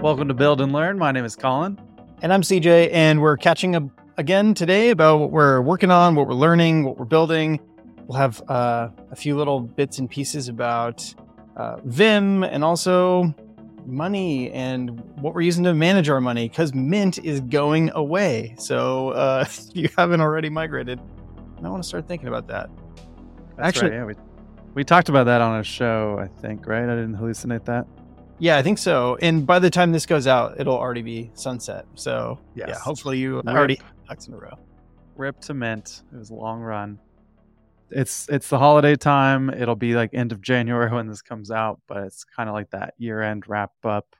Welcome to Build and Learn. My name is Colin. And I'm CJ, and we're catching up again today about what we're working on, what we're learning, what we're building. We'll have uh, a few little bits and pieces about uh, Vim and also money and what we're using to manage our money because Mint is going away. So uh, if you haven't already migrated, I want to start thinking about that. That's Actually, right, yeah, we, we talked about that on a show, I think, right? I didn't hallucinate that. Yeah, I think so. And by the time this goes out, it'll already be sunset. So yes. yeah, hopefully you Rip. already ducks in a row. Rip to mint. It was a long run. It's it's the holiday time. It'll be like end of January when this comes out, but it's kind of like that year end wrap up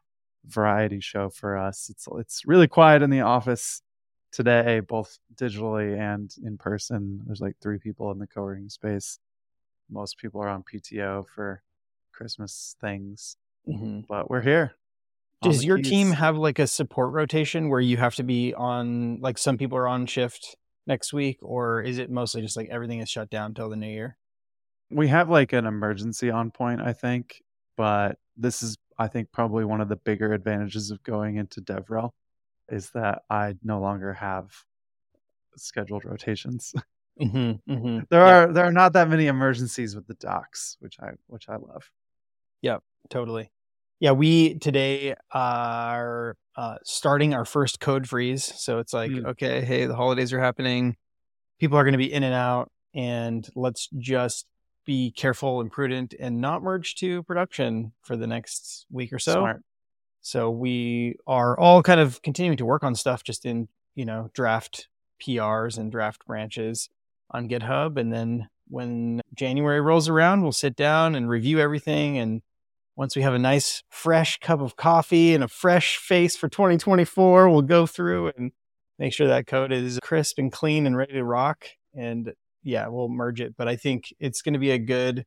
variety show for us. It's it's really quiet in the office today, both digitally and in person. There's like three people in the co-working space. Most people are on PTO for Christmas things, mm-hmm. but we're here. Does your keys. team have like a support rotation where you have to be on, like some people are on shift next week, or is it mostly just like everything is shut down till the new year? We have like an emergency on point, I think, but this is, I think, probably one of the bigger advantages of going into DevRel is that I no longer have scheduled rotations. Mm-hmm, mm-hmm. There yeah. are there are not that many emergencies with the docs, which I which I love. Yep, totally. Yeah, we today are uh, starting our first code freeze. So it's like, mm. okay, hey, the holidays are happening. People are going to be in and out, and let's just be careful and prudent and not merge to production for the next week or so. Smart. So we are all kind of continuing to work on stuff just in, you know, draft PRs and draft branches on GitHub. And then when January rolls around, we'll sit down and review everything. And once we have a nice fresh cup of coffee and a fresh face for 2024, we'll go through and make sure that code is crisp and clean and ready to rock. And yeah, we'll merge it. But I think it's going to be a good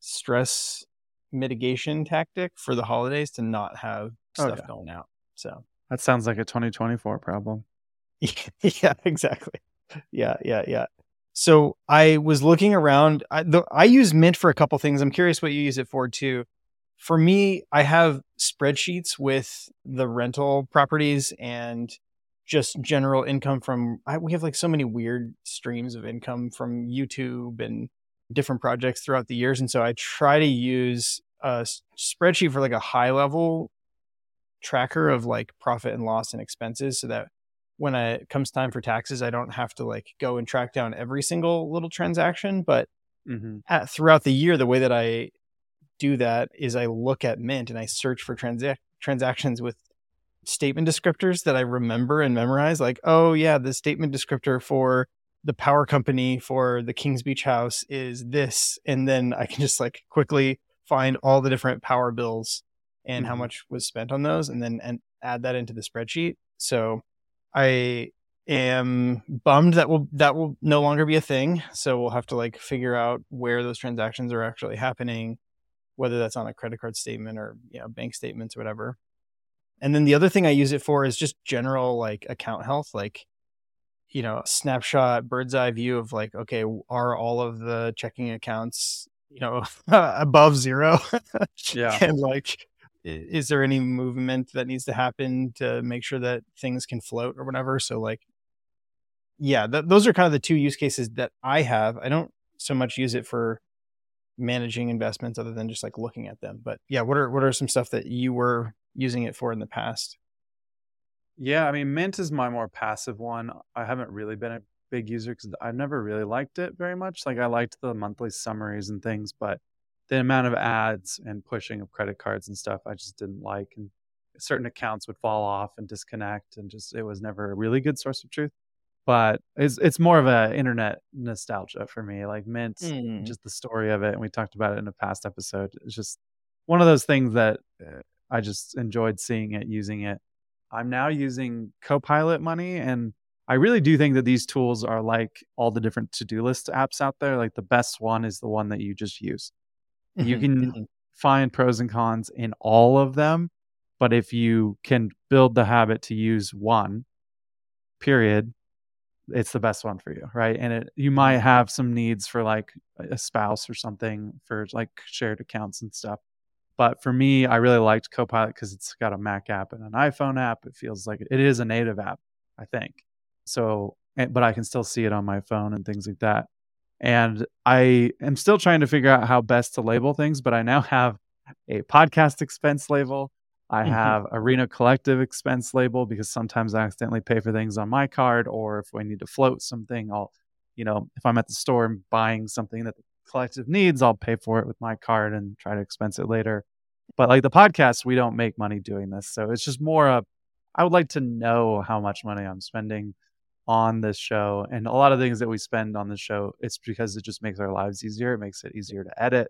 stress mitigation tactic for the holidays to not have oh, stuff okay. going out. So that sounds like a 2024 problem. yeah, exactly. Yeah, yeah, yeah. So I was looking around. I, the, I use Mint for a couple things. I'm curious what you use it for too. For me, I have spreadsheets with the rental properties and just general income from. I, we have like so many weird streams of income from YouTube and different projects throughout the years, and so I try to use a spreadsheet for like a high level tracker of like profit and loss and expenses so that when it comes time for taxes, I don't have to like go and track down every single little transaction. But mm-hmm. at, throughout the year, the way that I do that is I look at Mint and I search for transa- transactions with statement descriptors that I remember and memorize. Like, oh yeah, the statement descriptor for the power company for the Kings Beach house is this, and then I can just like quickly find all the different power bills and mm-hmm. how much was spent on those and then and add that into the spreadsheet. So I am bummed that will that will no longer be a thing. So we'll have to like figure out where those transactions are actually happening, whether that's on a credit card statement or you know, bank statements or whatever. And then the other thing I use it for is just general like account health, like you know, snapshot, bird's eye view of like, okay, are all of the checking accounts, you know, above zero? yeah. And like is there any movement that needs to happen to make sure that things can float or whatever so like yeah th- those are kind of the two use cases that i have i don't so much use it for managing investments other than just like looking at them but yeah what are what are some stuff that you were using it for in the past yeah i mean mint is my more passive one i haven't really been a big user because i've never really liked it very much like i liked the monthly summaries and things but the amount of ads and pushing of credit cards and stuff I just didn't like. And certain accounts would fall off and disconnect and just it was never a really good source of truth. But it's it's more of a internet nostalgia for me. Like Mint, mm. just the story of it, and we talked about it in a past episode. It's just one of those things that uh, I just enjoyed seeing it, using it. I'm now using Copilot Money, and I really do think that these tools are like all the different to do list apps out there. Like the best one is the one that you just use. You mm-hmm, can mm-hmm. find pros and cons in all of them, but if you can build the habit to use one, period, it's the best one for you, right? And it you might mm-hmm. have some needs for like a spouse or something for like shared accounts and stuff. But for me, I really liked Copilot because it's got a Mac app and an iPhone app. It feels like it is a native app, I think. So, but I can still see it on my phone and things like that. And I am still trying to figure out how best to label things, but I now have a podcast expense label. I mm-hmm. have Arena Collective expense label because sometimes I accidentally pay for things on my card, or if I need to float something, I'll, you know, if I'm at the store and buying something that the collective needs, I'll pay for it with my card and try to expense it later. But like the podcast, we don't make money doing this. So it's just more of, I would like to know how much money I'm spending on this show. And a lot of things that we spend on the show, it's because it just makes our lives easier. It makes it easier to edit,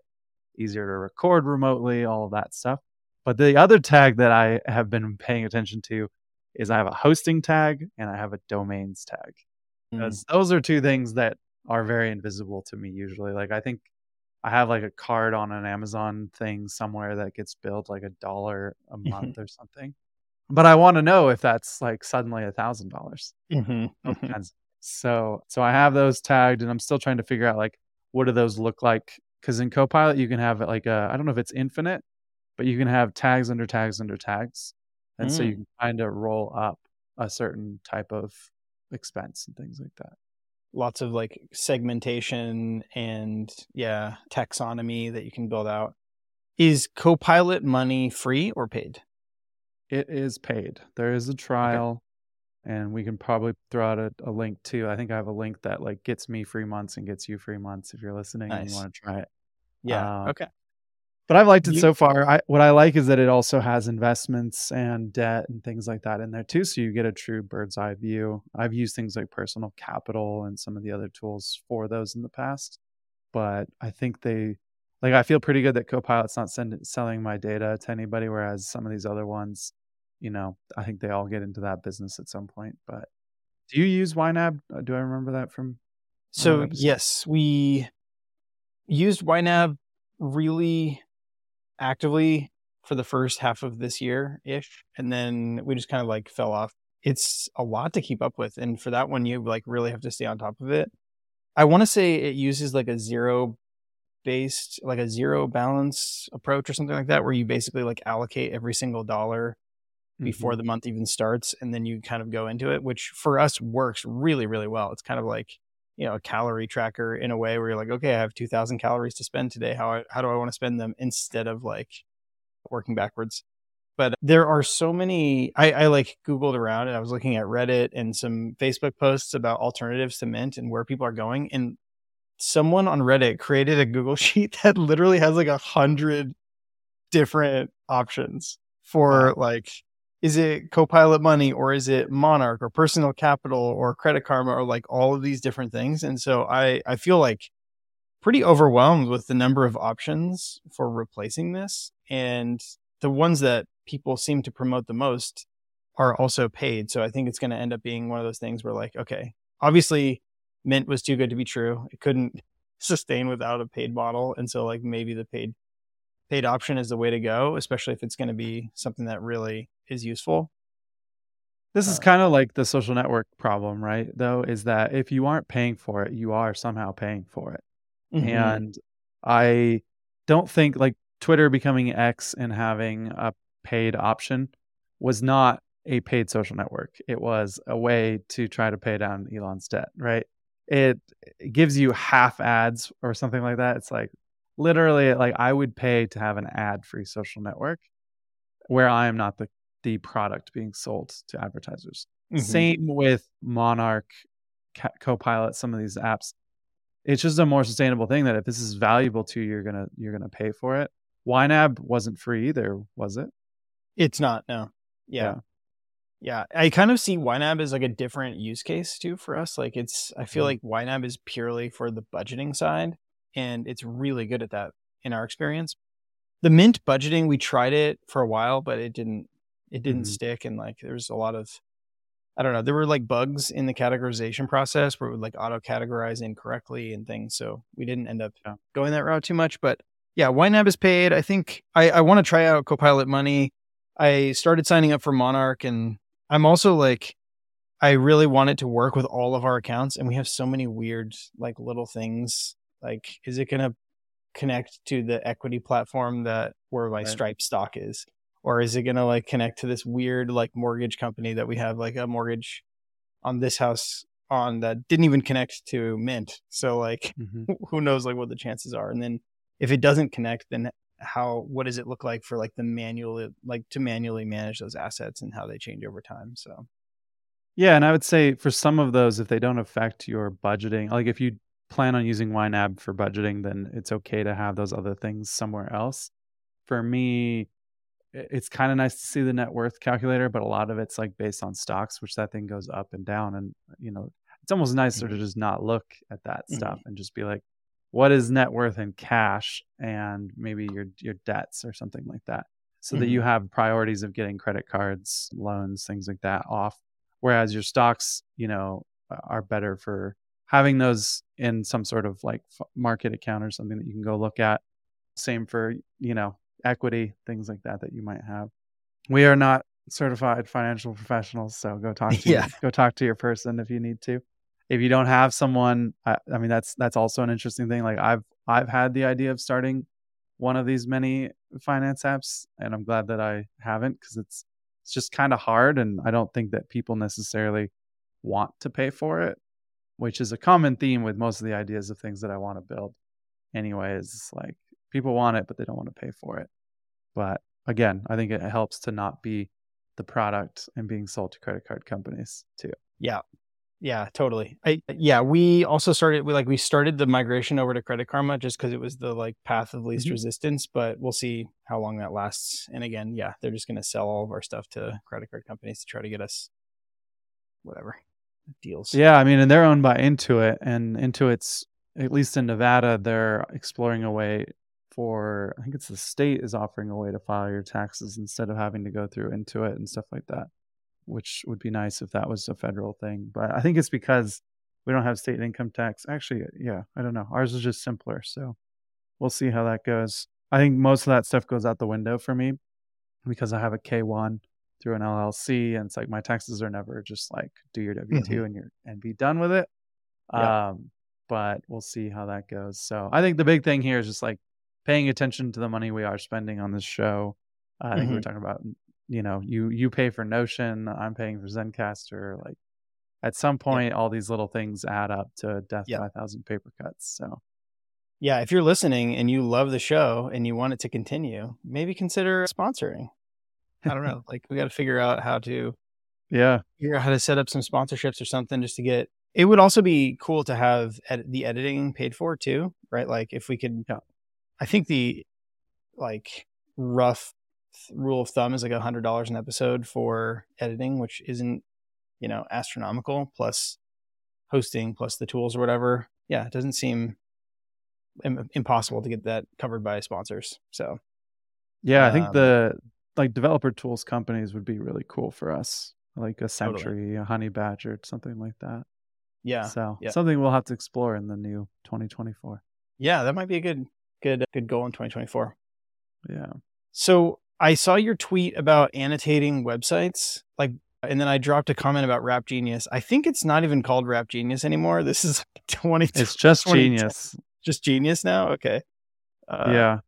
easier to record remotely, all of that stuff. But the other tag that I have been paying attention to is I have a hosting tag and I have a domains tag. Mm. those are two things that are very invisible to me usually. Like I think I have like a card on an Amazon thing somewhere that gets billed like a dollar a month or something. But I want to know if that's like suddenly a thousand dollars. Mm-hmm, mm-hmm. So so I have those tagged and I'm still trying to figure out like what do those look like? Because in Copilot you can have like a I don't know if it's infinite, but you can have tags under tags under tags. And mm. so you mm. can kind of roll up a certain type of expense and things like that lots of like segmentation and yeah, taxonomy that you can build out. Is Copilot money free or paid? It is paid. There is a trial, okay. and we can probably throw out a, a, link too. I think I have a link that like gets me free months and gets you free months if you're listening nice. and you want to try it. Yeah. okay but I've liked it so far. I, what I like is that it also has investments and debt and things like that in there too. So you get a true bird's eye view. I've used things like personal capital and some of the other tools for those in the past, but I think they like I feel pretty good that Copilot's not send, selling my data to anybody, whereas some of these other ones, you know, I think they all get into that business at some point. But do you use YNAB? Uh, do I remember that from? So yes, we used YNAB really actively for the first half of this year ish. And then we just kind of like fell off. It's a lot to keep up with. And for that one, you like really have to stay on top of it. I want to say it uses like a zero based, like a zero balance approach or something like that, where you basically like allocate every single dollar before mm-hmm. the month even starts. And then you kind of go into it, which for us works really, really well. It's kind of like, you know a calorie tracker in a way where you're like okay i have 2000 calories to spend today. How I, how do i want to spend them? instead of like working backwards. But there are so many I, I like googled around and i was looking at reddit and some facebook posts about alternatives to mint and where people are going and someone on reddit created a google sheet that literally has like a hundred different options for like is it Copilot Money or is it Monarch or Personal Capital or Credit Karma or like all of these different things? And so I I feel like pretty overwhelmed with the number of options for replacing this, and the ones that people seem to promote the most are also paid. So I think it's going to end up being one of those things where like okay, obviously Mint was too good to be true. It couldn't sustain without a paid model, and so like maybe the paid paid option is the way to go, especially if it's going to be something that really is useful. This is uh, kind of like the social network problem, right? Though, is that if you aren't paying for it, you are somehow paying for it. Mm-hmm. And I don't think like Twitter becoming X and having a paid option was not a paid social network. It was a way to try to pay down Elon's debt, right? It, it gives you half ads or something like that. It's like literally like I would pay to have an ad free social network where I am not the the product being sold to advertisers. Mm-hmm. Same with Monarch, Copilot, some of these apps. It's just a more sustainable thing that if this is valuable to you, you're gonna you're gonna pay for it. YNAB wasn't free either, was it? It's not. No. Yeah. yeah. yeah. I kind of see YNAB as like a different use case too for us. Like it's, I feel mm-hmm. like YNAB is purely for the budgeting side, and it's really good at that in our experience. The Mint budgeting, we tried it for a while, but it didn't it didn't mm-hmm. stick and like there was a lot of I don't know, there were like bugs in the categorization process where it would like auto categorize incorrectly and things. So we didn't end up yeah. going that route too much. But yeah, YNAB is paid. I think I, I want to try out Copilot Money. I started signing up for Monarch and I'm also like, I really want it to work with all of our accounts. And we have so many weird, like little things. Like, is it going to connect to the equity platform that where my Right. Stripe stock is? Or is it gonna like connect to this weird like mortgage company that we have like a mortgage on this house on that didn't even connect to Mint? So like Mhm. who knows like what the chances are and then if it doesn't connect then how what does it look like for like the manual like to manually manage those assets and how they change over time so Yeah, and I would say for some of those, if they don't affect your budgeting, like if you plan on using YNAB for budgeting, then it's okay to have those other things somewhere else. For me, it's kind of nice to see the net worth calculator, but a lot of it's like based on stocks, which that thing goes up and down. And, you know, it's almost nicer to just not look at that Mhm. stuff and just be like, what is net worth in cash and maybe your your debts or something like that so that Mhm. you have priorities of getting credit cards loans things like that off whereas your stocks you know are better for having those in some sort of like market account or something that you can go look at same for you know equity things like that that you might have. We are not certified financial professionals so go talk to Yeah. go talk to your person if you need to. If you don't have someone I, I mean that's that's also an interesting thing like i've i've had the idea of starting one of these many finance apps and i'm glad that i haven't because it's it's just kind of hard and i don't think that people necessarily want to pay for it which is a common theme with most of the ideas of things that i want to build. Anyway is like people want it but they don't want to pay for it. But again i think it helps to not be the product and being sold to credit card companies too. Yeah. Yeah totally. I yeah we also started we like we started the migration over to credit karma just because it was the like path of least Mhm. resistance but we'll see how long that lasts. And again yeah they're just going to sell all of our stuff to credit card companies to try to get us whatever deals. Yeah, I mean, and they're owned by Intuit, and Intuit's at least in Nevada, they're exploring a way for I think it's the state is offering a way to file your taxes instead of having to go through Intuit and stuff like that, which would be nice if that was a federal thing. But I think it's because we don't have state income tax. Actually, yeah, I don't know. Ours is just simpler, so we'll see how that goes. I think most of that stuff goes out the window for me because I have a K1 through an LLC, and it's like my taxes are never just like do your W 2 and you're and be done with it. Yeah. Um, but we'll see how that goes. So I think the big thing here is just like paying attention to the money we are spending on this show. Uh, I think we were talking about, you know, you you pay for Notion, I'm paying for Zencastr. Like at some point, all these little things add up to death Yeah. by a thousand paper cuts. So yeah if you're listening and you love the show and you want it to continue maybe consider sponsoring i don't know like we got to figure out how to yeah, figure out how to set up some sponsorships or something just to get it would also be cool to have ed- the editing paid for too right like if we could Yeah. I think the like rough th- rule of thumb is like a hundred dollars an episode for editing which isn't you know astronomical plus hosting plus the tools or whatever yeah it doesn't seem Im- impossible to get that covered by sponsors so yeah. I think Um, the like developer tools companies would be really cool for us, like a Totally. A Honeybadger, something like that. yeah So yeah. something we'll have to explore in the new 2024. yeah that might be a good good good goal in 2024 Yeah. So I saw your tweet about annotating websites, like, and then I dropped a comment about Rap Genius. I think it's not even called Rap Genius anymore. This is 20, It's just 2010. genius. just Genius now. Okay. Uh, yeah.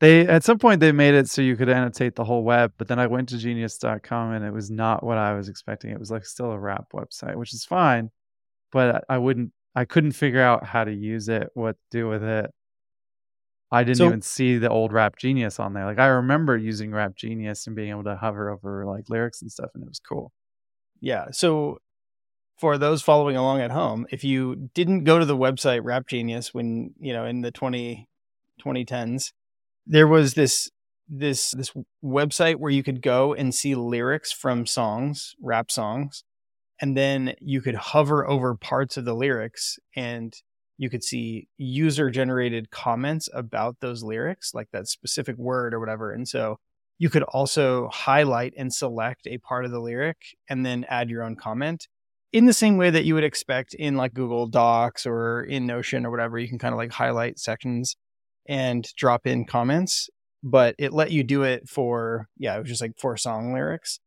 They at some point they made it so you could annotate the whole web, but then I went to genius.com and it was not what I was expecting. It was like still a rap website, which is fine, but I wouldn't I couldn't figure out how to use it, what to do with it. I didn't So- even see the old Rap Genius on there. Like I remember using Rap Genius and being able to hover over like lyrics and stuff and it was cool. Yeah. So for those following along at home, if you didn't go to the website Rap Genius when, you know, in the 20, 2010s, there was this this this website where you could go and see lyrics from songs, rap songs, and then you could hover over parts of the lyrics and you could see user generated comments about those lyrics, like that specific word or whatever. And so you could also highlight and select a part of the lyric and then add your own comment in the same way that you would expect in like Google Docs or in Notion or whatever. You can kind of like highlight sections and drop in comments, but it let you do it for, yeah, it was just like for song lyrics.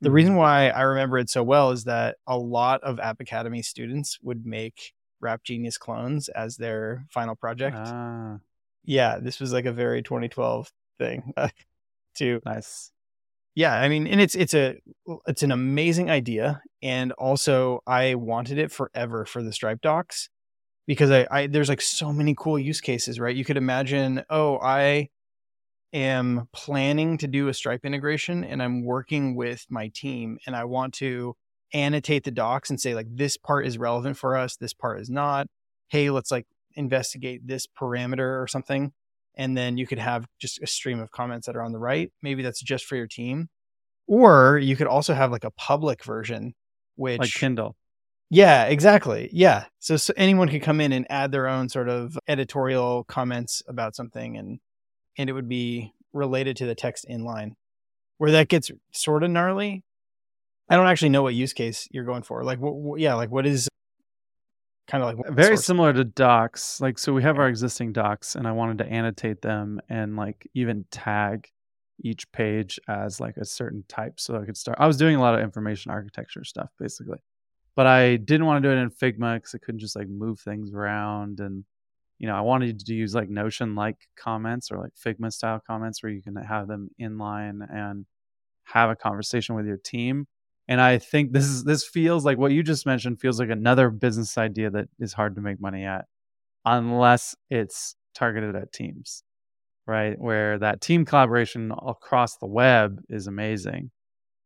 The Mhm. reason why I remember it so well is that a lot of App Academy students would make Rap Genius clones as their final project Ah, yeah, this was like a very 2012 thing too. Nice. Yeah, I mean, and it's it's a it's an amazing idea, and also I wanted it forever for the Stripe docs because I, I there's like so many cool use cases, right? You could imagine, oh, I am planning to do a Stripe integration, and I'm working with my team, and I want to annotate the docs and say like this part is relevant for us, this part is not. Hey, let's like investigate this parameter or something and then you could have just a stream of comments that are on the right. Maybe that's just for your team. Or you could also have like a public version, which like Kindle. Yeah, exactly. Yeah. So, so anyone could come in and add their own sort of editorial comments about something and and it would be related to the text in line. Where that gets sort of gnarly. I don't actually know what use case you're going for. Like what, what yeah, like what is kind of like very similar to docs. Like so we have our existing docs and i wanted to annotate them and like even tag each page as like a certain type so i could start i was doing a lot of information architecture stuff basically. But i didn't want to do it in figma because i couldn't just like move things around and you know i wanted to use like notion like comments or like figma style comments where you can have them inline and have a conversation with your team and I think this is this feels like what you just mentioned feels like another business idea that is hard to make money at unless it's targeted at teams. Right? Where that team collaboration across the web is amazing.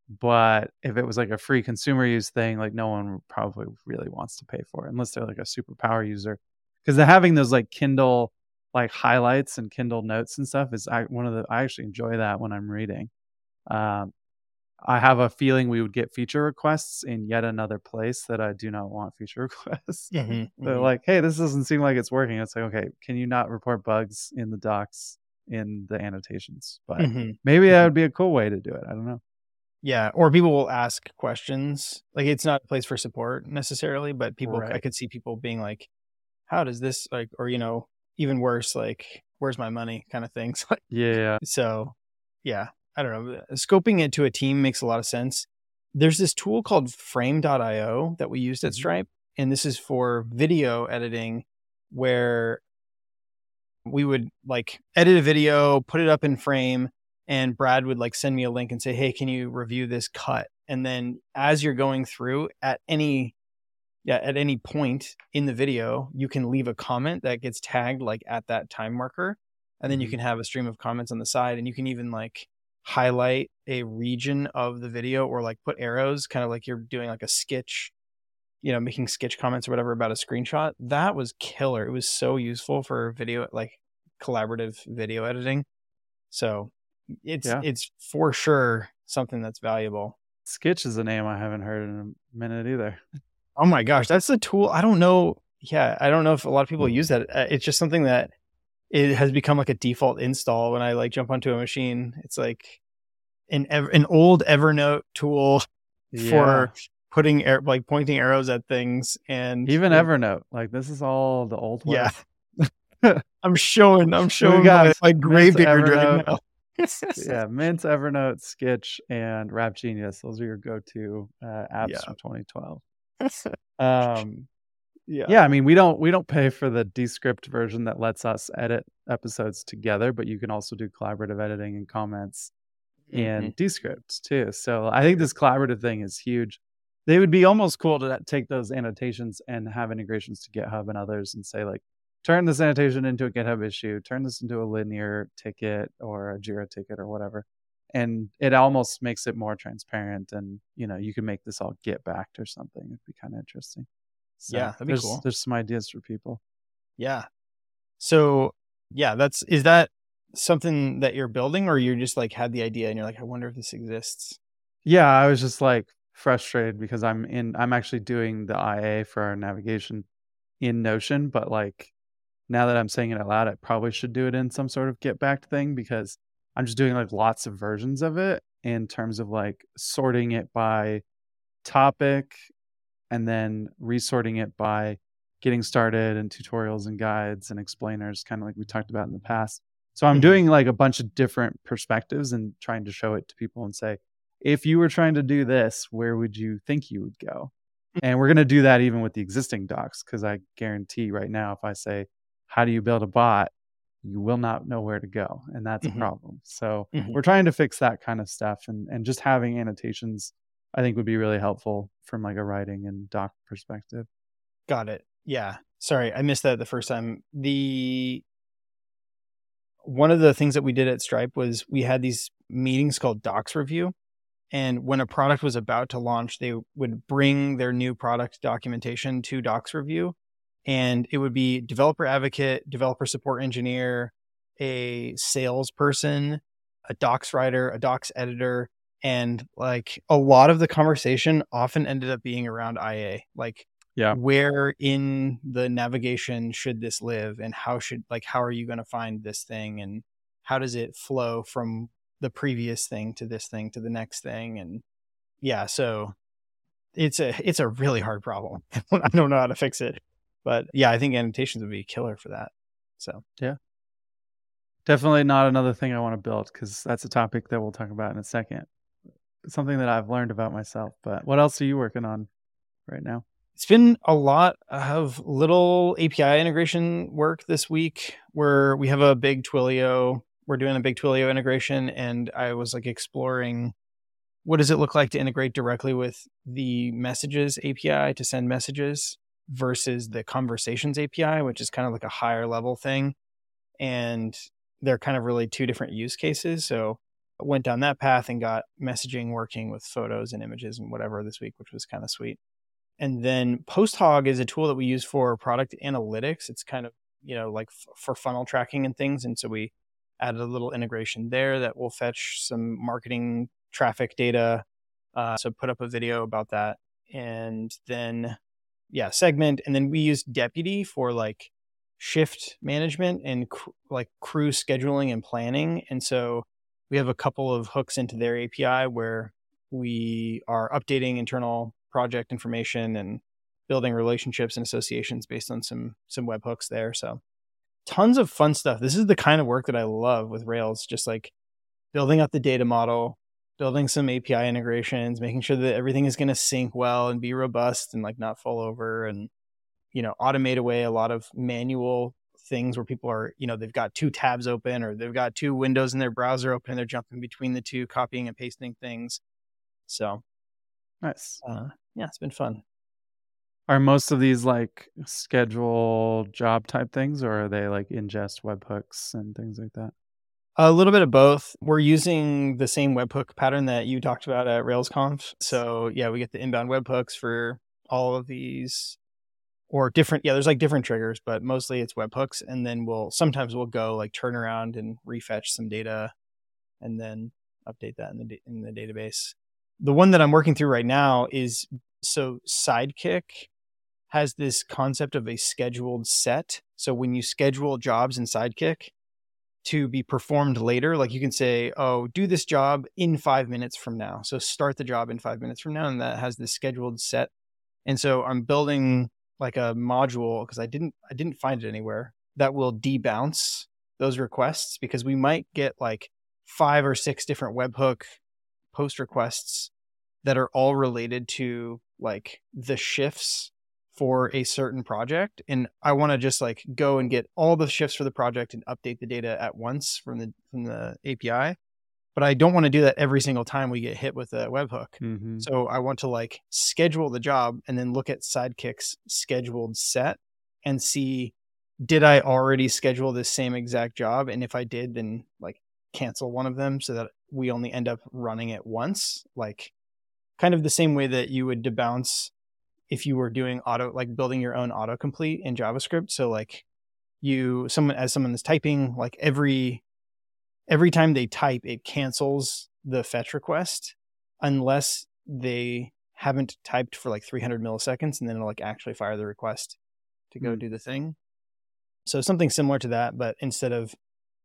But if it was like a free consumer use thing, like no one probably really wants to pay for it unless they're like a superpower user. Because having those like Kindle like highlights and Kindle notes and stuff is I, one of the I actually enjoy that when I'm reading. Um, I have a feeling we would get feature requests in yet another place that I do not want feature requests. Mm-hmm, They're mm-hmm. like, hey, this doesn't seem like it's working. It's like, okay, can you not report bugs in the docs in the annotations? But mm-hmm. maybe that mm-hmm. would be a cool way to do it. I don't know. Yeah, or people will ask questions. Like it's not a place for support necessarily, but people right. I could see people being like, "How does this like?" Or you know, even worse, like, "Where's my money?" kind of things. yeah. So, yeah, I don't know, scoping it to a team makes a lot of sense. There's this tool called frame.io that we used at mm-hmm. Stripe, and this is for video editing where we would like edit a video, put it up in frame, and Brad would like send me a link and say, "Hey, can you review this cut?" And then as you're going through at any yeah, at any point in the video, you can leave a comment that gets tagged like at that time marker. And then you mm-hmm. can have a stream of comments on the side and you can even like highlight a region of the video or like put arrows, kind of like you're doing like a sketch, you know, making sketch comments or whatever about a screenshot. That was killer. It was so useful for video, like collaborative video editing. So it's yeah. it's for sure something that's valuable. Skitch is a name I haven't heard in a minute either. Oh my gosh, that's a tool. I don't know. Yeah, I don't know if a lot of people use that. Uh, it's just something that it has become like a default install when I like jump onto a machine. It's like an an old Evernote tool yeah. for putting air, like pointing arrows at things and even Evernote. Like this is all the old way. Yeah. I'm showing I'm showing my, my Gravedigger drive now. yeah, Mint, Evernote, Skitch, and Rap Genius. Those are your go-to uh, apps yeah. from 2012. um, yeah. Yeah i mean we don't we don't pay for the descript version that lets us edit episodes together but you can also do collaborative editing and comments mm-hmm. in descript too so i think this collaborative thing is huge. They would be almost cool to take those annotations and have integrations to github and others and say like turn this annotation into a github issue turn this into a linear ticket or a jira ticket or whatever and it almost makes it more transparent and you know you can make this all git backed or something it'd be kind of interesting so yeah, that'd be there's, cool. There's some ideas for people. Yeah. So yeah, that's is that something that you're building or you're just like had the idea and you're like, I wonder if this exists? Yeah, I was just like frustrated because I'm in I'm actually doing the IA for our navigation in Notion, but like now that I'm saying it out loud, I probably should do it in some sort of get back thing because I'm just doing like lots of versions of it in terms of like sorting it by topic and then resorting it by getting started and tutorials and guides and explainers, kind of like we talked about in the past. So I'm mm-hmm. doing like a bunch of different perspectives and trying to show it to people and say, if you were trying to do this, where would you think you would go? Mm. And we're going to do that even with the existing docs because I guarantee right now, if I say, how do you build a bot? you will not know where to go, and that's Mhm. a problem. So Mhm. we're trying to fix that kind of stuff, and and just having annotations, I think, would be really helpful from like a writing and doc perspective. Got it. Yeah. Sorry, I missed that the first time. The one of the things that we did at Stripe was we had these meetings called Docs Review. And when a product was about to launch, they would bring their new product documentation to Docs Review. And it would be developer advocate, developer support engineer, a salesperson, a docs writer, a docs editor. And like a lot of the conversation often ended up being around IA. Like Yeah. where in the navigation should this live and how should like how are you going to find this thing and how does it flow from the previous thing to this thing to the next thing and yeah so it's a it's a really hard problem i don't know how to fix it but yeah i think annotations would be killer for that so yeah. Definitely not another thing I want to build because that's a topic that we'll talk about in a second. Something that I've learned about myself. But what else are you working on right now? it's been a lot of little API integration work this week where we have a big Twilio. We're doing a big Twilio integration, and I was like exploring what does it look like to integrate directly with the messages API to send messages versus the conversations API, which is kind of like a higher level thing. And they're kind of really two different use cases. So went down that path and got messaging working with photos and images and whatever this week, which was kind of sweet. And then PostHog is a tool that we use for product analytics. It's kind of, you know, like f- for funnel tracking and things. And so we added a little integration there that will fetch some marketing traffic data. Uh, so put up a video about that. And then, yeah, segment. And then we use Deputy for like shift management and cr- like crew scheduling and planning. And so we have a couple of hooks into their API where we are updating internal project information and building relationships and associations based on some some webhooks there. So tons of fun stuff. This is the kind of work that I love with Rails, just like building up the data model, building some API integrations, making sure that everything is going to sync well and be robust and like not fall over and you know, automate away a lot of manual things where people are, you know, they've got two tabs open or they've got two windows in their browser open and they're jumping between the two, copying and pasting things. So, Nice. uh, yeah, it's been fun. Are most of these like schedule job type things, or are they like ingest webhooks and things like that? A little bit of both. We're using the same webhook pattern that you talked about at RailsConf. So yeah, we get the inbound webhooks for all of these or different yeah, there's like different triggers, but mostly it's webhooks. And then we'll sometimes we'll go like turn around and refetch some data and then update that in the in the database. The one that I'm working through right now is so Sidekiq has this concept of a scheduled set. So when you schedule jobs in Sidekiq, to be performed later. Like you can say, oh, do this job in five minutes from now. So start the job in five minutes from now. And that has this scheduled set. And so I'm building like a module because I didn't I didn't find it anywhere that will debounce those requests because we might get like five or six different webhook post requests that are all related to like the shifts for a certain project and i want to just like go and get all the shifts for the project and update the data at once from the from the api but i don't want to do that every single time we get hit with a webhook. Mm-hmm. so i want to like schedule the job and then look at sidekiq's scheduled set and see did i already schedule this same exact job? And if i did then like cancel one of them so that we only end up running it once like kind of the same way that you would debounce if you were doing auto like building your own autocomplete in javascript. So like you someone as someone is typing like every every time they type it cancels the fetch request unless they haven't typed for like 300 milliseconds and then it'll like actually fire the request to go Hmm. do the thing so something similar to that but instead of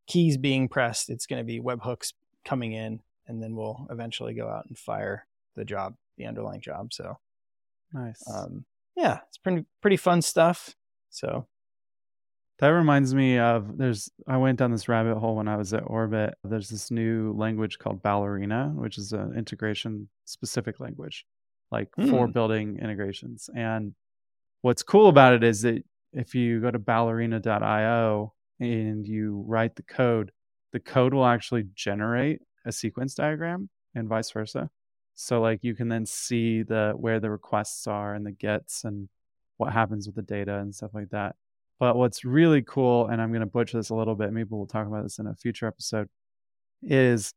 keys being pressed it's going to be webhooks coming in and then we'll eventually go out and fire the job the underlying job so Nice. um, yeah, it's pretty pretty fun stuff. So That reminds me of there's I went down this rabbit hole when I was at Orbit. There's this new language called Ballerina, which is an integration specific language, like for Hmm. building integrations. And what's cool about it is that if you go to ballerina.io and you write the code, the code will actually generate a sequence diagram and vice versa. So like you can then see the where the requests are and the gets and what happens with the data and stuff like that. But what's really cool, and I'm going to butcher this a little bit, maybe we'll talk about this in a future episode, is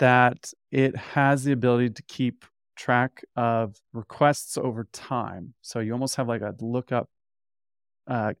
that it has the ability to keep track of requests over time. So you almost have like a lookup, uh,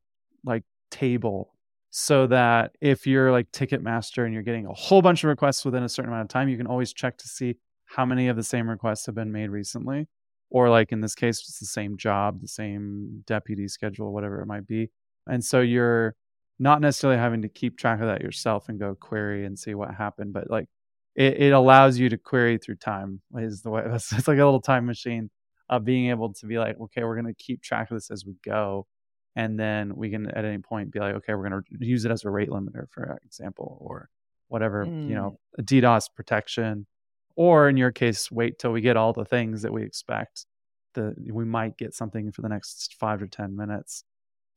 like table, so that if you're like Ticketmaster and you're getting a whole bunch of requests within a certain amount of time, you can always check to see how many of the same requests have been made recently, or like in this case, it's the same job, the same deputy schedule, whatever it might be. And so you're not necessarily having to keep track of that yourself and go query and see what happened, but like it, it allows you to query through time is the way it's, it's like a little time machine of being able to be like, okay, we're going to keep track of this as we go. And then we can at any point be like, okay, we're going to use it as a rate limiter, for example, or whatever, mm. you know, mm. DDoS protection. Or in your case, wait till we get all the things that we expect. The, we might get something for the next five to 10 minutes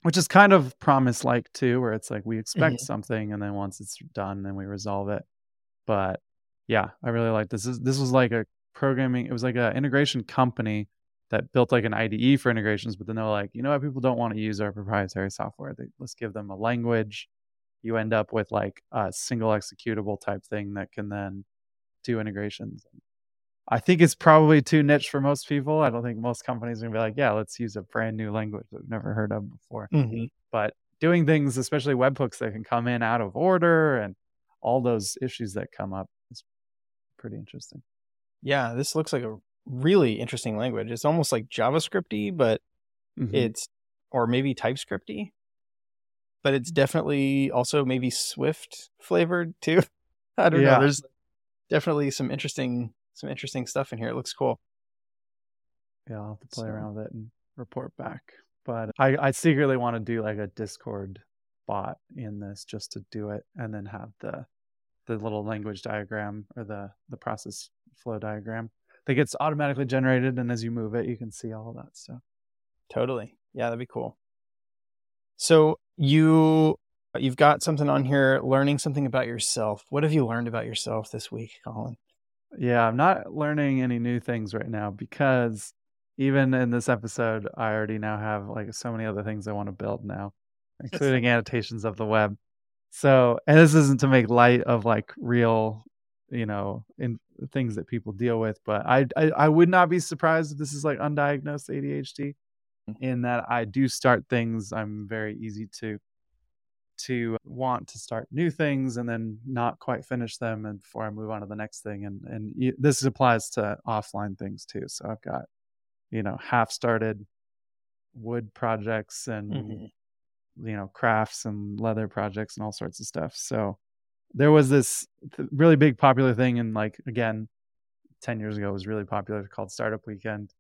which is kind of promise like too where it's like we expect mm-hmm. something and then once it's done then we resolve it. But yeah i really like this. Is this was like a programming it was like an integration company that built like an ide for integrations but then they're like you know what people don't want to use our proprietary software? They, let's give them a language. You end up with like a single executable type thing that can then do integrations I think it's probably too niche for most people. I don't think most companies are gonna be like, yeah, let's use a brand new language that we've never heard of before. Mm-hmm. But doing things, especially webhooks that can come in out of order and all those issues that come up is pretty interesting. Yeah, this looks like a really interesting language. It's almost like JavaScripty, but mm-hmm. it's or maybe TypeScripty, but it's definitely also maybe Swift flavored too. I don't yeah. know. There's definitely some interesting some interesting stuff in here. It looks cool. Yeah, I'll have to play so. around with it and report back. But I, I secretly want to do like a Discord bot in this just to do it and then have the the little language diagram or the the process flow diagram that gets automatically generated and as you move it you can see all that stuff. Totally. Yeah, that'd be cool. So you you've got something on here learning something about yourself. What have you learned about yourself this week, Colin? Yeah, I'm not learning any new things right now because even in this episode, I already now have like so many other things I want to build now, including annotations of the web. So, and this isn't to make light of like real, you know, in things that people deal with, but I, I, I would not be surprised if this is like undiagnosed ADHD mm. in that I do start things. I'm very easy to to want to start new things and then not quite finish them and before I move on to the next thing. And and you, this applies to offline things too. So I've got you know half started wood projects and mm-hmm. you know crafts and leather projects and all sorts of stuff. So there was this really big popular thing and like again 10 years ago was really popular called startup weekend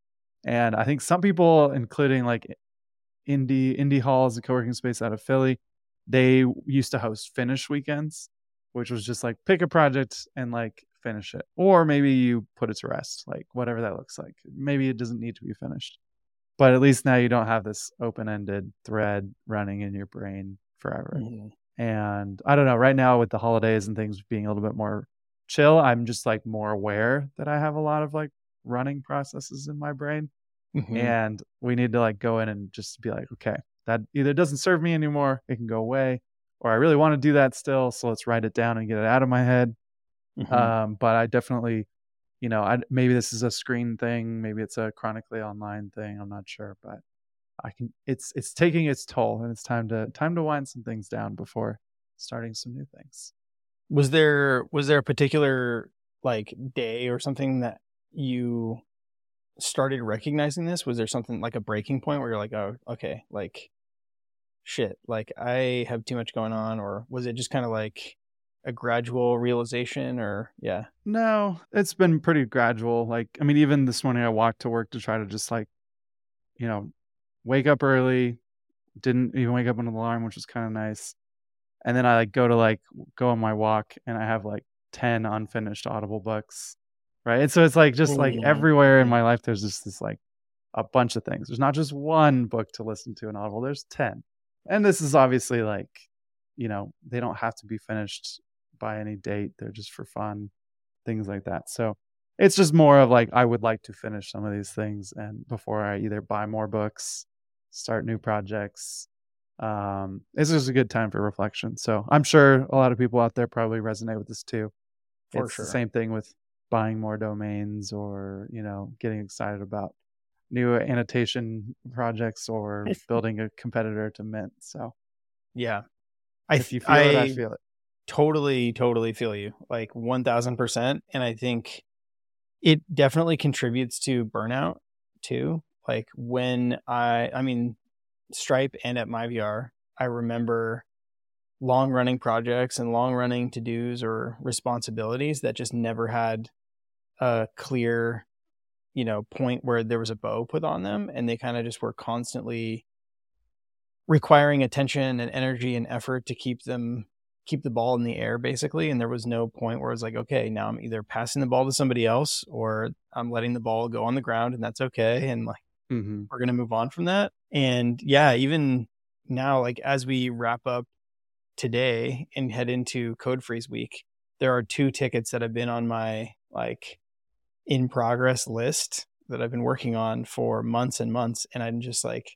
and i think some people including like indie Indy Halls a co-working space out of philly they used to host finish weekends, which was just like pick a project and like finish it. Or maybe you put it to rest, like whatever that looks like. Maybe it doesn't need to be finished. But at least now you don't have this open ended thread running in your brain forever. Mm-hmm. And I don't know, right now with the holidays and things being a little bit more chill, I'm just like more aware that I have a lot of like running processes in my brain. Mm-hmm. And we need to like go in and just be like, okay, that either doesn't serve me anymore, it can go away, or I really want to do that still, so let's write it down and get it out of my head. Mm-hmm. Um, but I definitely, you know, I, maybe this is a screen thing, maybe it's a chronically online thing. I'm not sure, but I can. It's it's taking its toll, and it's time to time to wind some things down before starting some new things. Was there was there a particular like day or something that you started recognizing this? Was there something like a breaking point where you're like, oh, okay, like shit, like I have too much going on, or was it just kind of like a gradual realization, or yeah? No, it's been pretty gradual. Like, I mean, even this morning I walked to work to try to just like, you know, wake up early. Didn't even wake up on an alarm, which was kind of nice. And then I like go to like go on my walk, and I have like ten unfinished Audible books, right? And so it's like just like everywhere in my life, there's just this like a bunch of things. There's not just one book to listen to an Audible. There's ten and this is obviously like you know, they don't have to be finished by any date. They're just for fun, things like that. So it's just more of like I would like to finish some of these things and before I either buy more books, start new projects. Um, it's just a good time for reflection. So I'm sure a lot of people out there probably resonate with this too. For it's sure. the same thing with buying more domains or, you know, getting excited about new annotation projects or building a competitor to Mint. So yeah. I, if you feel I, it, I feel it. Totally, totally feel you. Like one thousand percent. And I think it definitely contributes to burnout too. Like when I, I mean, Stripe and at MyVR, I remember long running projects and long running to dos or responsibilities that just never had a clear, you know, point where there was a bow put on them. And they kind of just were constantly requiring attention and energy and effort to keep them keep the ball in the air basically and there was no point where it's like okay now i'm either passing the ball to somebody else or i'm letting the ball go on the ground and that's okay and like mm-hmm. we're going to move on from that and yeah even now like as we wrap up today and head into code freeze week there are two tickets that have been on my like in progress list that i've been working on for months and months and i'm just like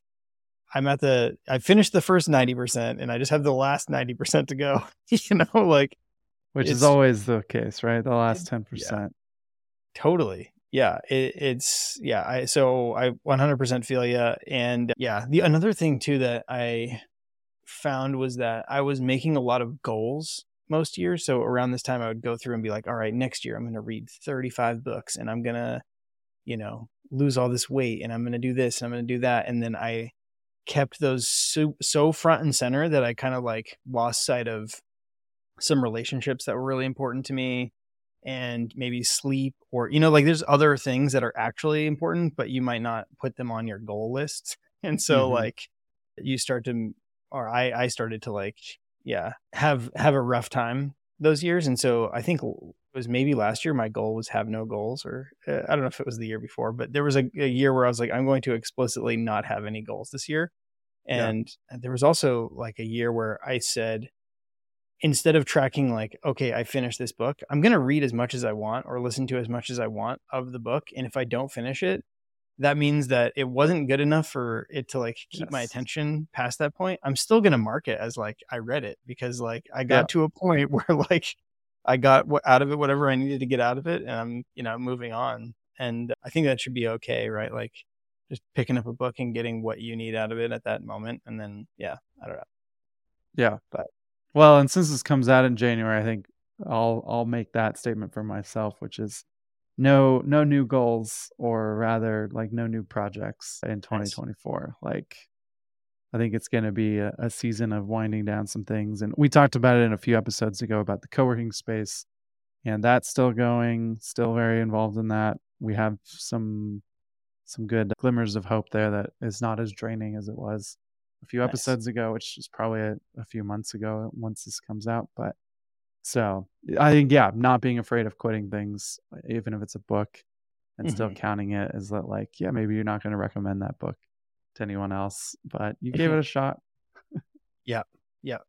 I'm at the I finished the first 90% and I just have the last 90% to go. you know, like which is always the case, right? The last 10%. Yeah, totally. Yeah, it, it's yeah, I so I 100% feel you and yeah, the another thing too that I found was that I was making a lot of goals most years. So around this time I would go through and be like, all right, next year I'm going to read 35 books and I'm going to, you know, lose all this weight and I'm going to do this and I'm going to do that and then I kept those so, so front and center that I kind of like lost sight of some relationships that were really important to me and maybe sleep or you know like there's other things that are actually important but you might not put them on your goal list and so mm-hmm. like you start to or I I started to like yeah have have a rough time those years and so I think it was maybe last year my goal was have no goals or uh, I don't know if it was the year before but there was a, a year where I was like I'm going to explicitly not have any goals this year and yeah. there was also like a year where I said, instead of tracking, like, okay, I finished this book, I'm going to read as much as I want or listen to as much as I want of the book. And if I don't finish it, that means that it wasn't good enough for it to like keep yes. my attention past that point. I'm still going to mark it as like I read it because like I got yeah. to a point where like I got out of it whatever I needed to get out of it and I'm, you know, moving on. And I think that should be okay, right? Like just picking up a book and getting what you need out of it at that moment. And then, yeah, I don't know. Yeah. But, well, and since this comes out in January, I think I'll, I'll make that statement for myself, which is no, no new goals or rather like no new projects in 2024. Nice. Like, I think it's going to be a, a, season of winding down some things. And we talked about it in a few episodes ago about the co working space, and that's still going, still very involved in that. We have some some good glimmers of hope there that is not as draining as it was a few nice. episodes ago, which is probably a, a, few months ago once this comes out. But so I think, yeah, not being afraid of quitting things, even if it's a book and mm-hmm. still counting it is that, like, yeah, maybe you're not going to recommend that book to anyone else, but you gave it a shot. yeah. Yeah.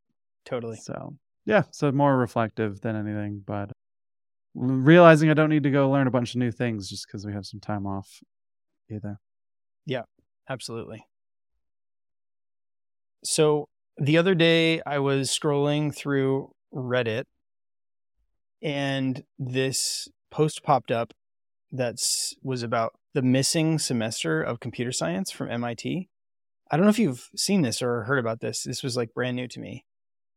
Totally. So, yeah. So more reflective than anything, but realizing I don't need to go learn a bunch of new things just because we have some time off either. Yeah, absolutely. So the other day I was scrolling through Reddit and this post popped up that was about the missing semester of computer science from MIT. I don't know if you've seen this or heard about this. This was like brand new to me.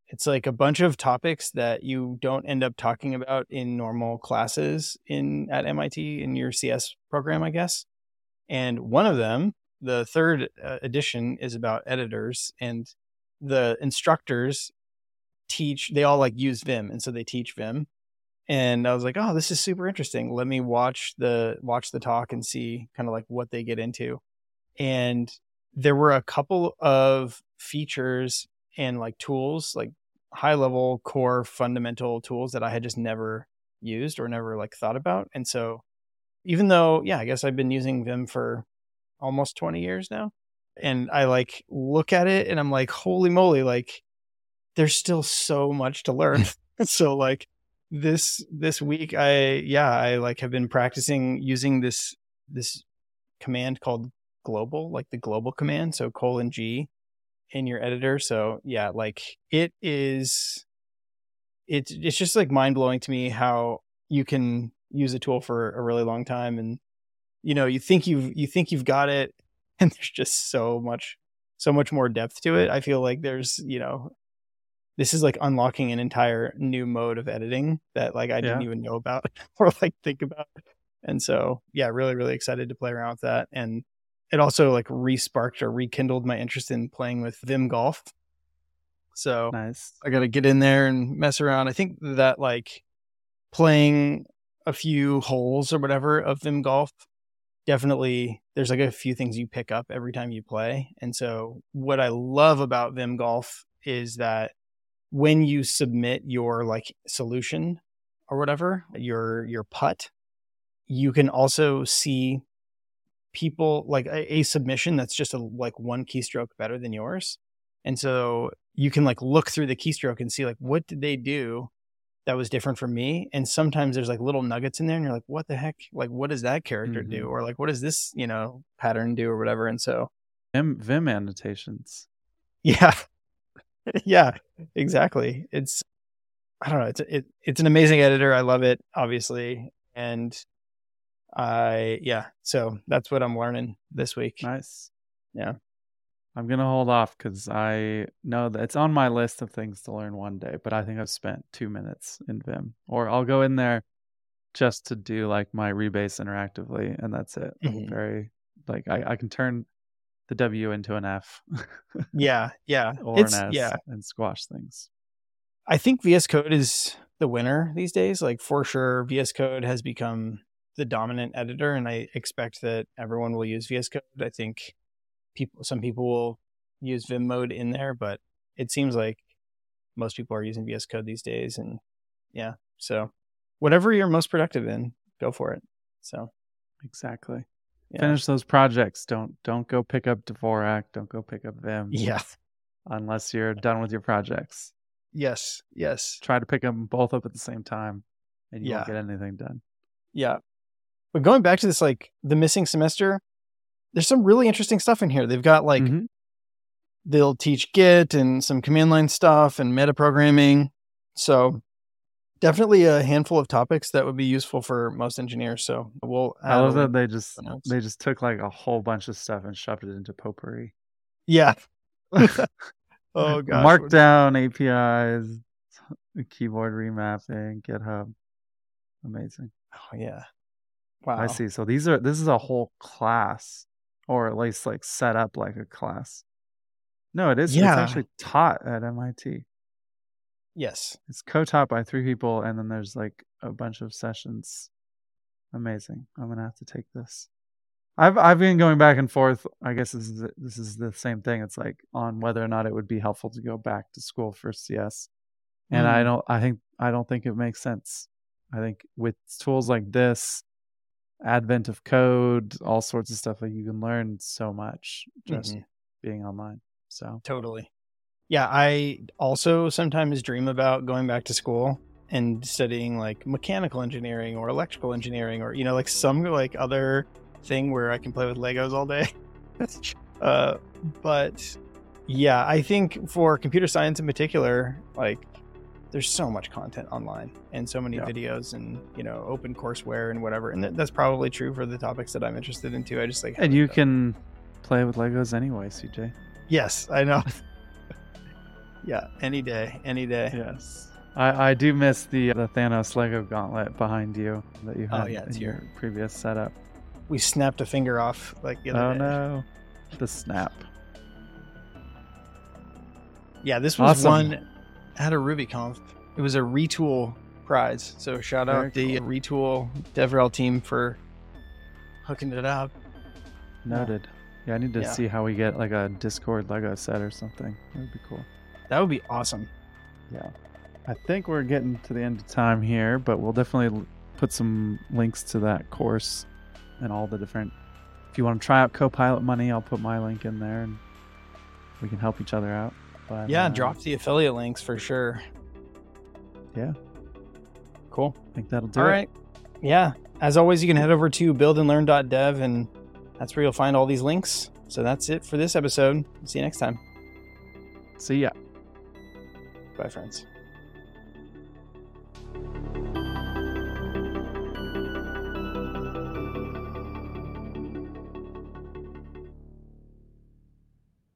It's like a bunch of topics that you don't end up talking about in normal classes in at MIT in your CS program, I guess. And one of them, the third uh, edition, is about editors, and the instructors teach. They all like use Vim, and so they teach Vim. And I was like, oh, this is super interesting. Let me watch the watch the talk and see kind of like what they get into. And there were a couple of features and like tools, like high level core fundamental tools that I had just never used or never like thought about. And so even though, yeah, I guess I've been using Vim for almost 20 years now. And I like look at it and I'm like, holy moly, like there's still so much to learn. so like this this week I yeah, I like have been practicing using this this command called global, like the global command, so colon G in your editor. So yeah, like it is it's it's just like mind blowing to me how you can use a tool for a really long time and you know you think you've you think you've got it and there's just so much so much more depth to it i feel like there's you know this is like unlocking an entire new mode of editing that like i didn't even know about or like think about. And so yeah really really excited to play around with that. And it also like re-sparked or rekindled my interest in playing with vim golf. So nice. I got to get in there and mess around. I think that like playing a few holes or whatever of Vim Golf, definitely there's like a few things you pick up every time you play. And so what I love about Vim Golf is that when you submit your like solution or whatever, your your putt, you can also see people like a, a submission that's just a like one keystroke better than yours. And so you can like look through the keystroke and see like what did they do that was different for me. And sometimes there's like little nuggets in there and you're like, what the heck? Like, what does that character mm-hmm. do? Or like, what does this, you know, pattern do or whatever? And so Vim, Vim annotations. Yeah. yeah, exactly. It's, I don't know. It's, it, it's an amazing editor. I love it, obviously. And I, yeah. So that's what I'm learning this week. Nice. Yeah. I'm gonna hold off because I know that it's on my list of things to learn one day, but I think I've spent two minutes in Vim. Or I'll go in there just to do like my rebase interactively, and that's it. Mm-hmm. Very like I, I can turn the W into an F. yeah, yeah, or it's, an S, yeah, and squash things. I think VS Code is the winner these days. Like for sure, VS Code has become the dominant editor, and I expect that everyone will use VS Code. I think people some people will use Vim mode in there, but it seems like most people are using VS Code these days. And yeah, so whatever you're most productive in, go for it. So exactly. Yeah. Finish those projects. Don't don't go pick up Dvorak. Don't go pick up Vim. Yeah. Unless you're done with your projects. Yes. Yes. Try to pick them both up at the same time, and you yeah. won't get anything done. Yeah. But going back to this, like the missing semester, there's some really interesting stuff in here. They've got like mm-hmm. they'll teach Git and some command line stuff and metaprogramming. So definitely a handful of topics that would be useful for most engineers. So we'll. I love that they just they just took like a whole bunch of stuff and shoved it into potpourri. Yeah. oh god. Markdown APIs, keyboard remapping, GitHub. Amazing. Oh yeah. Wow. I see. So these are this is a whole class or at least like set up like a class. No, it is. Yeah. It's actually taught at MIT. Yes. It's co-taught by three people, and then there's like a bunch of sessions. Amazing. I'm gonna have to take this. I've I've been going back and forth. I guess this is this is the same thing. It's like on whether or not it would be helpful to go back to school for CS, and mm. I don't. I think I don't think it makes sense. I think with tools like this, advent of code, all sorts of stuff. Like you can learn so much just mm-hmm. being online. So totally. Yeah, I also sometimes dream about going back to school and studying like mechanical engineering or electrical engineering or you know like some like other thing where I can play with Legos all day. uh, but yeah, I think for computer science in particular, like there's so much content online and so many yeah. videos and you know open courseware and whatever and th- that's probably true for the topics that i'm interested in too i just like and you can play with legos anyway cj yes i know yeah any day any day yes i i do miss the the thanos lego gauntlet behind you that you oh, had oh, yeah, in your, your previous setup we snapped a finger off like the other oh day. no the snap yeah this was awesome. one at a Ruby RubyConf. It was a retool prize. So shout Very out the cool. retool DevRel team for hooking it up. Noted. Yeah, I need to yeah. see how we get like a Discord Lego set or something. That would be cool. That would be awesome. Yeah. I think we're getting to the end of time here, but we'll definitely put some links to that course and all the different. If you want to try out Copilot Money, I'll put my link in there and we can help each other out. But, yeah, uh, drop the affiliate links for sure. Yeah. Cool. I think that'll do all it. All right. Yeah. As always, you can head over to buildandlearn.dev and that's where you'll find all these links. So that's it for this episode. See you next time. See ya. Bye, friends.